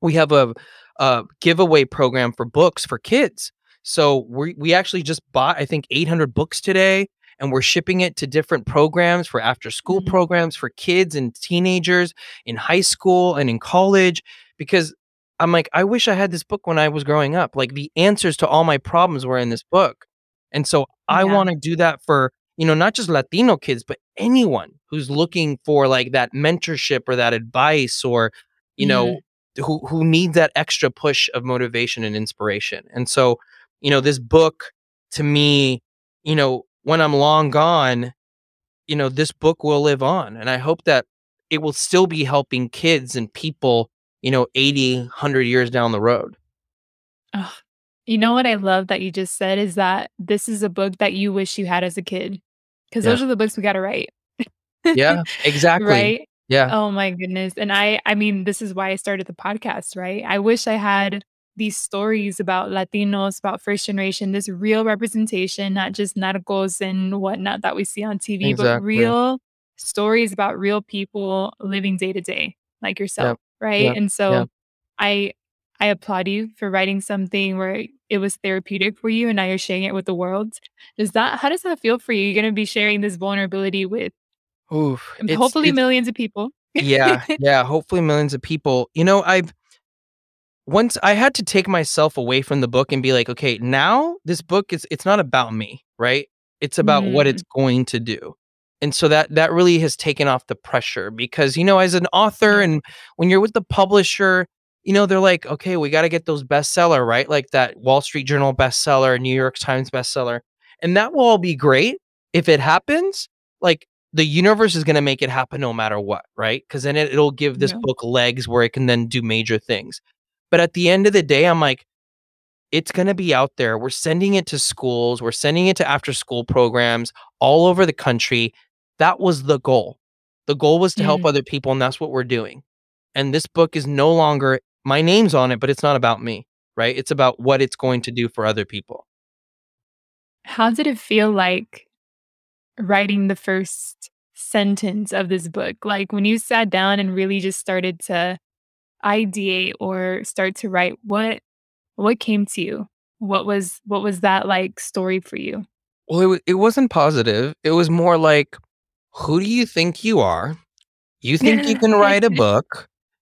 we have a, a giveaway program for books for kids. So we we actually just bought I think 800 books today and we're shipping it to different programs for after school Mhm. programs for kids and teenagers in high school and in college because I'm like I wish I had this book when I was growing up. Like the answers to all my problems were in this book. And so I Yeah. want to do that for, you know, not just Latino kids, but anyone who's looking for like that mentorship or that advice or, you Mhm. know, who who needs that extra push of motivation and inspiration. And so, you know, this book to me, you know, when I'm long gone, you know, this book will live on. And I hope that it will still be helping kids and people, you know, 80, 100 years down the road. Ugh. You know what I love that you just said is that this is a book that you wish you had as a kid, 'cause Yeah. those are the books we gotta write. Yeah, exactly. Right? Yeah. Oh my goodness, and I I mean, this is why I started the podcast, right? I wish I had these stories about Latinos, about first generation, this real representation, not just narcos and whatnot that we see on TV, but real stories about real people living day to day, like yourself. Right? Yep. And so I I applaud you for writing something where it was therapeutic for you and now you're sharing it with the world. Does that how does that feel for you? You're gonna be sharing this vulnerability with Oof. um, It's hopefully it's millions of people. Yeah, yeah, hopefully millions of people. You know, I've once I had to take myself away from the book and be like, "Okay, now this book is it's not about me, right? It's about what it's Mm. going to do." And so that that really has taken off the pressure because, you know, as an author and when you're with the publisher, you know, they're like, "Okay, we gotta get those bestseller, right?" Like that Wall Street Journal bestseller, New York Times bestseller. And that will all be great if it happens. Like the universe is gonna make it happen no matter what, right because then it, it'll give this Yeah. book legs where it can then do major things. But at the end of the day, I'm like, it's gonna be out there. We're sending it to schools, we're sending it to after school programs all over the country. That was the goal. The goal was to help Mm. other people, and that's what we're doing. And this book is no longer my name's on it, but it's not about me, right? It's about what it's going to do for other people. How did it feel like writing the first sentence of this book? Like when you sat down and really just started to ideate or start to write, what what came to you? What was what was that like story for you? Well, it wa it wasn't positive. It was more like, "Who do you think you are? You think you can write a book.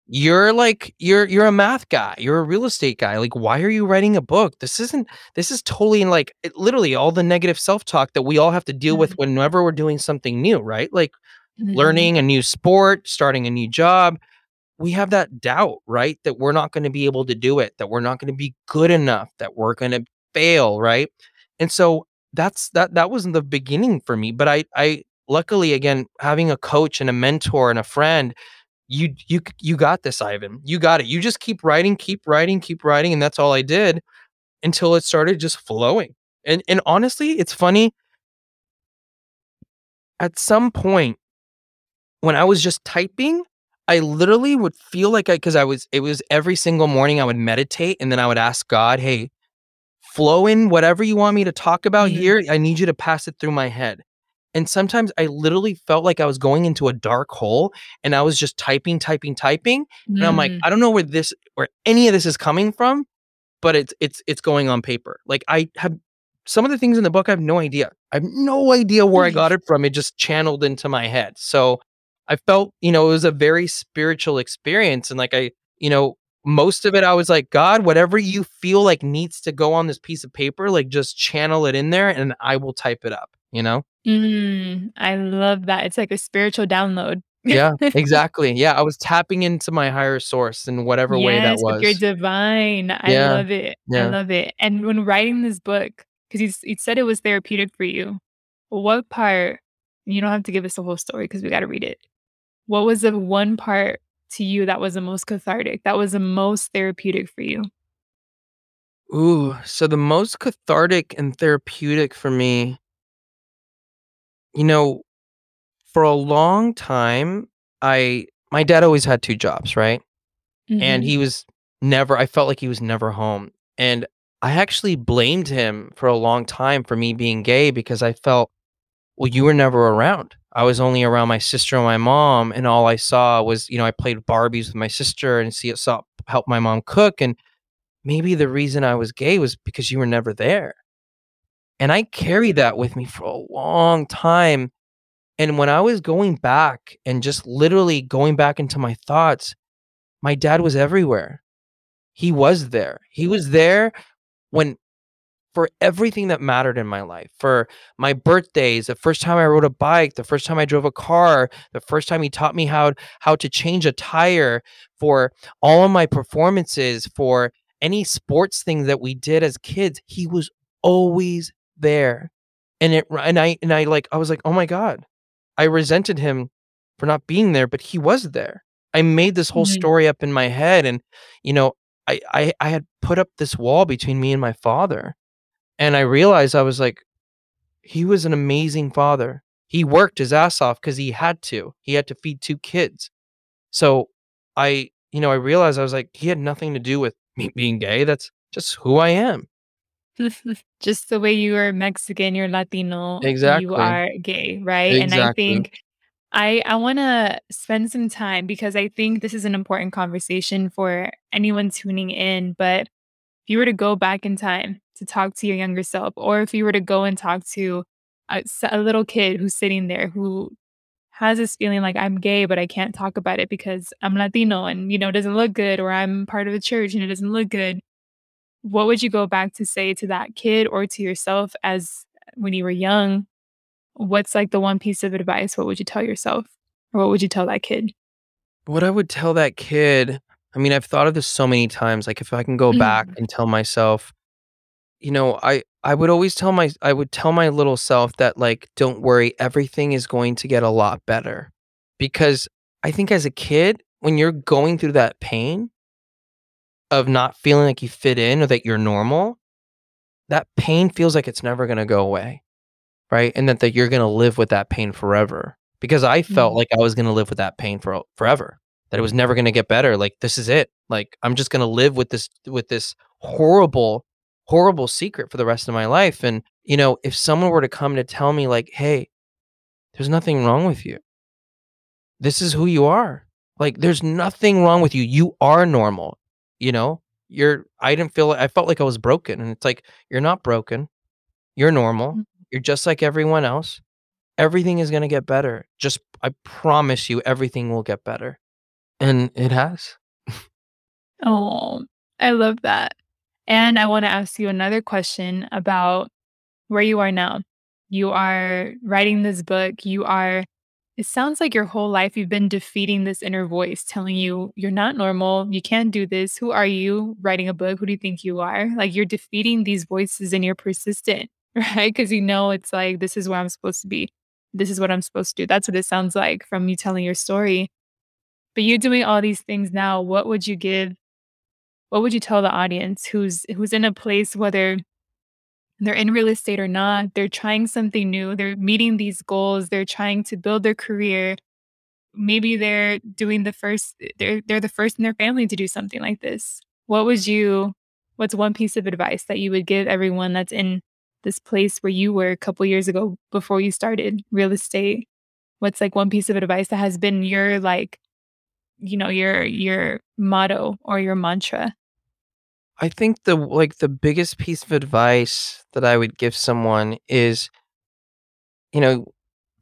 You're like you're you're a math guy. You're a real estate guy. Like, why are you writing a book? This isn't this is totally like it literally all the negative self-talk that we all have to deal with Mhm. whenever we're doing something new, right? Like Mhm. learning a new sport, starting a new job. We have that doubt, right? That we're not gonna be able to do it, that we're not gonna be good enough, that we're gonna fail, right? And so that's that that wasn't the beginning for me, but I I luckily again having a coach and a mentor and a friend, you you you got this, Ivan. You got it. You just keep writing, keep writing, keep writing, and that's all I did until it started just flowing. And and honestly, it's funny at some point when I was just typing, I literally would feel like i because I was it was every single morning I would meditate and then I would ask God, "Hey, flow in whatever you want me to talk about Mhm. here. I need you to pass it through my head." And sometimes I literally felt like I was going into a dark hole and I was just typing, typing, typing, and I'm like, Mm. "I don't know where this where any of this is coming from, but it's it's it's going on paper." Like I have some of the things in the book, I have no idea. I have no idea where I got it from. It just channeled into my head. So I felt, you know, it was a very spiritual experience. And like I, you know, most of it, I was like, God, whatever you feel like needs to go on this piece of paper, like just channel it in there and I will type it up, you know? Mm, I love that. It's like a spiritual download. Yeah, exactly. Yeah, I was tapping into my higher source in whatever way that was. Yes, with your was. divine. I Yeah, love it. I yeah. love it. And when writing this book, 'cause you s you said it was therapeutic for you. What part you don't have to give us the whole story because we gotta read it. What was the one part to you that was the most cathartic, that was the most therapeutic for you? Ooh, so the most cathartic and therapeutic for me you know, for a long time, I my dad always had 2 jobs, right? And Mhm. he was never I felt like he was never home. And I actually blamed him for a long time for me being gay because I felt, "Well, you were never around." I was only around my sister and my mom, and all I saw was, you know, I played Barbies with my sister and see saw help my mom cook, and maybe the reason I was gay was because you were never there. And I carried that with me for a long time, and when I was going back and just literally going back into my thoughts, my dad was everywhere. He was there. He was there when for everything that mattered in my life, for my birthdays, the first time I rode a bike, the first time I drove a car, the first time he taught me how how to change a tire, for all of my performances, for any sports thing that we did as kids, he was always there. And it and I and I, like I was like, "Oh my god." I resented him for not being there, but he was there. I made this whole Mhm. story up in my head and, you know, I I I had put up this wall between me and my father, and I realized I was like, he was an amazing father. He worked his ass off because he had to. He had to feed 2 kids. So, I you know, I realized I was like, he had nothing to do with me being gay, that's just who I am. Just the way you are Mexican, you're Latino, exactly. you are gay, right? Exactly. And I think I I wanna spend some time because I think this is an important conversation for anyone tuning in, but if you were to go back in time to talk to your younger self, or if you were to go and talk to a little kid who's sitting there who has this feeling like, "I'm gay, but I can't talk about it because I'm Latino and, you know, it doesn't look good," or, "I'm part of the church and it doesn't look good." What would you go back to say to that kid or to yourself as when you were young? What's, like, the one piece of advice? What would you tell yourself? Or what would you tell that kid? What I would tell that kid I mean, I've thought of this so many times, like, if I can go back Mhm. and tell myself you know, I I would always tell my I would tell my little self that, like, "Don't worry, everything is going to get a lot better." Because I think as a kid, when you're going through that pain of not feeling like you fit in or that you're normal, that pain feels like it's never gonna go away, right? And that that you're gonna live with that pain forever. Because I felt Mm. like I was gonna live with that pain for forever, that it was never gonna get better, like, "This is it." Like, "I'm just gonna live with this with this horrible, horrible secret for the rest of my life." And, you know, if someone were to come to tell me like, "Hey, there's nothing wrong with you." "This is who you are. Like, there's nothing wrong with you. You are normal." You know? You're I didn't feel I felt like I was broken, and it's like, "You're not broken. You're normal. Mhm. You're just like everyone else. Everything is gonna get better. Just I promise you everything will get better." And it has. oh I love that. And I wanna ask you another question about where you are now. You are writing this book, you are it sounds like your whole life you've been defeating this inner voice telling you, "You're not normal, you can't do this, who are you writing a book, who do you think you are?" Like, you're defeating these voices and you're persistent, right? Because you know it's like, "This is where I'm supposed to be. This is what I'm supposed to do." That's what it sounds like from you telling your story. But you're doing all these things now, what would you give what would you tell the audience who's who's in a place, whether they're in real estate or not, they're trying something new, they're meeting these goals, they're trying to build their career. Maybe they're doing the first they're they're the first in their family to do something like this. What would you what's one piece of advice that you would give everyone that's in this place where you were a couple years ago before you started real estate? What's, like, one piece of advice that has been your, like, you know, your your motto or your mantra? I think the like the biggest piece of advice that I would give someone is, you know,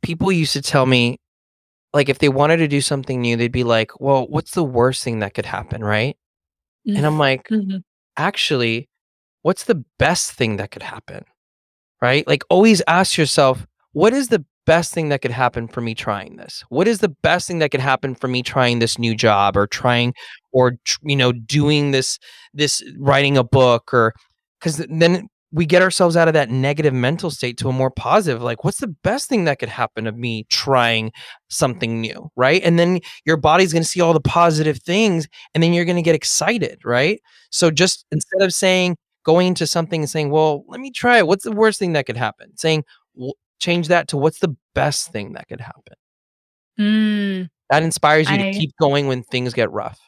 people used to tell me, like, if they wanted to do something new, they'd be like, "Well, what's the worst thing that could happen, right?" And I'm like, Mhm. actually, what's the best thing that could happen? Right? Like, always ask yourself, what is the best thing that could happen for me trying this? What is the best thing that could happen for me trying this new job or trying or you know doing this this writing a book or cuz then we get ourselves out of that negative mental state to a more positive like what's the best thing that could happen of me trying something new, right? And then your body's going to see all the positive things and then you're going to get excited, right? So just instead of saying going into something and saying, "Well, let me try it. What's the worst thing that could happen?" Saying, "W- change that to what's the best thing that could happen. Mm, That inspires you to keep going when things get rough.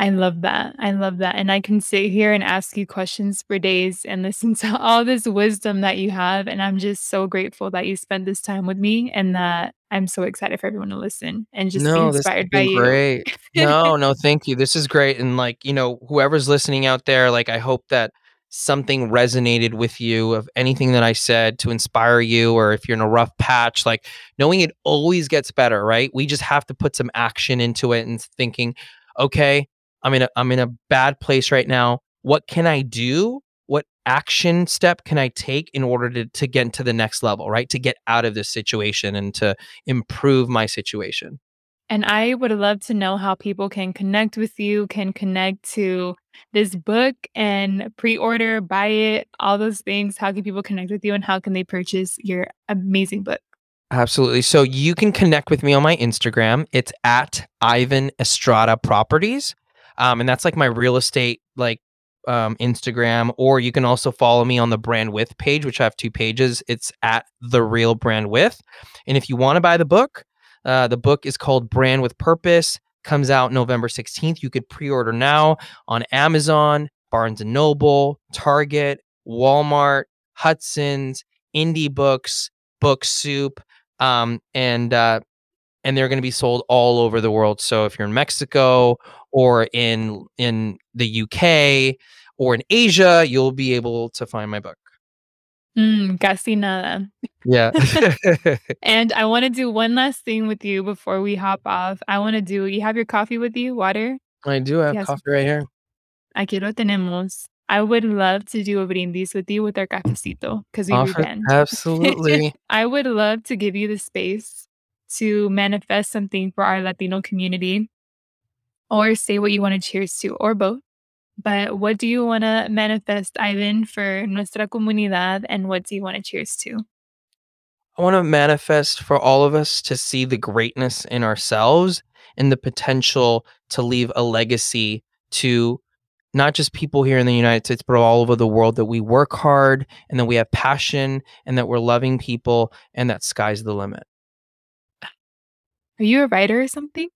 I love that. I love that. And I can sit here and ask you questions for days and listen to all this wisdom that you have. And I'm just so grateful that you spent this time with me and that I'm so excited for everyone to listen and just be No, has inspired by you. great. No, no, thank you. This is great. And like, you know, whoever's listening out there, like I hope that something resonated with you of anything that I said to inspire you, or if you're in a rough patch, like knowing it always gets better, right? We just have to put some action into it and thinking, okay, I'm in a I'm in a bad place right now. What can I do? What action step can I take in order to to get to the next level, right? To get out of this situation and to improve my situation. And I would love to know how people can connect with you, can connect to this book and pre-order, buy it, all those things. How can people connect with you and how can they purchase your amazing book? Absolutely. So you can connect with me on my Instagram. It's at Ivan Estrada Properties. Um, and that's like my real estate like um, Instagram. Or you can also follow me on the Brand With page, which I have two pages. It's at the real Brand With. And if you want to buy the book, uh, the book is called Brand with Purpose. Comes out November 16th. You could pre-order now on Amazon, Barnes and Noble, Target, Walmart, Hudson's, Indie Books, Book Soup um, and uh, and they're going to be sold all over the world. So if you're in Mexico or in in the UK or in Asia, you'll be able to find my book. Mm, casi nada. Yeah, And I want to do one last thing with you before we hop off. I want to do, you have your coffee with you, water? I do have Yes. coffee right here. Aquí lo tenemos. I would love to do a brindis with you with our cafecito because we Offer, absolutely. I would love to give you the space to manifest something for our Latino community or say what you want to cheers to or both. But what do you want to manifest, Ivan, for nuestra comunidad and what do you want to cheers to? I want to manifest for all of us to see the greatness in ourselves and the potential to leave a legacy to not just people here in the United States, but all over the world that we work hard and that we have passion and that we're loving people and that sky's the limit. Are you a writer or something?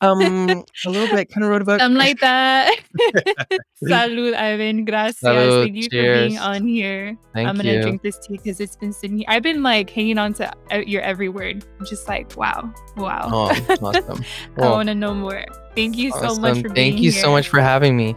Um, a little bit. Kind of wrote about. Something like that. Salud, Ivan. Gracias. Salud, Thank you for being on here. Thank I'm gonna you. drink this tea because it's been sitting here. I've been like hanging on to uh, your every word. I'm just like, wow, wow. Oh, awesome. I Well, want to know more. Thank you so much awesome. for being Thank you here. so much for having me.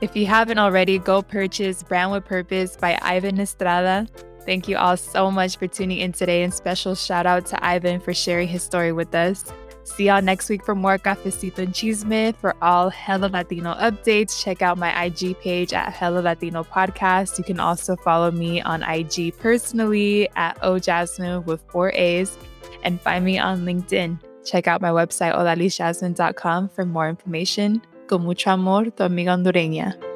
If you haven't already, go purchase Brand with Purpose by Ivan Estrada. Thank you all so much for tuning in today, and special shout out to Ivan for sharing his story with us. See y'all next week for more Cafecito and Chisme. For all Hello Latino updates, check out my IG page at Hello Latino Podcast. You can also follow me on IG personally at ojasmine with four A's and find me on LinkedIn. Check out my website, odalisjasmine.com for more information. Con mucho amor, tu amiga hondureña.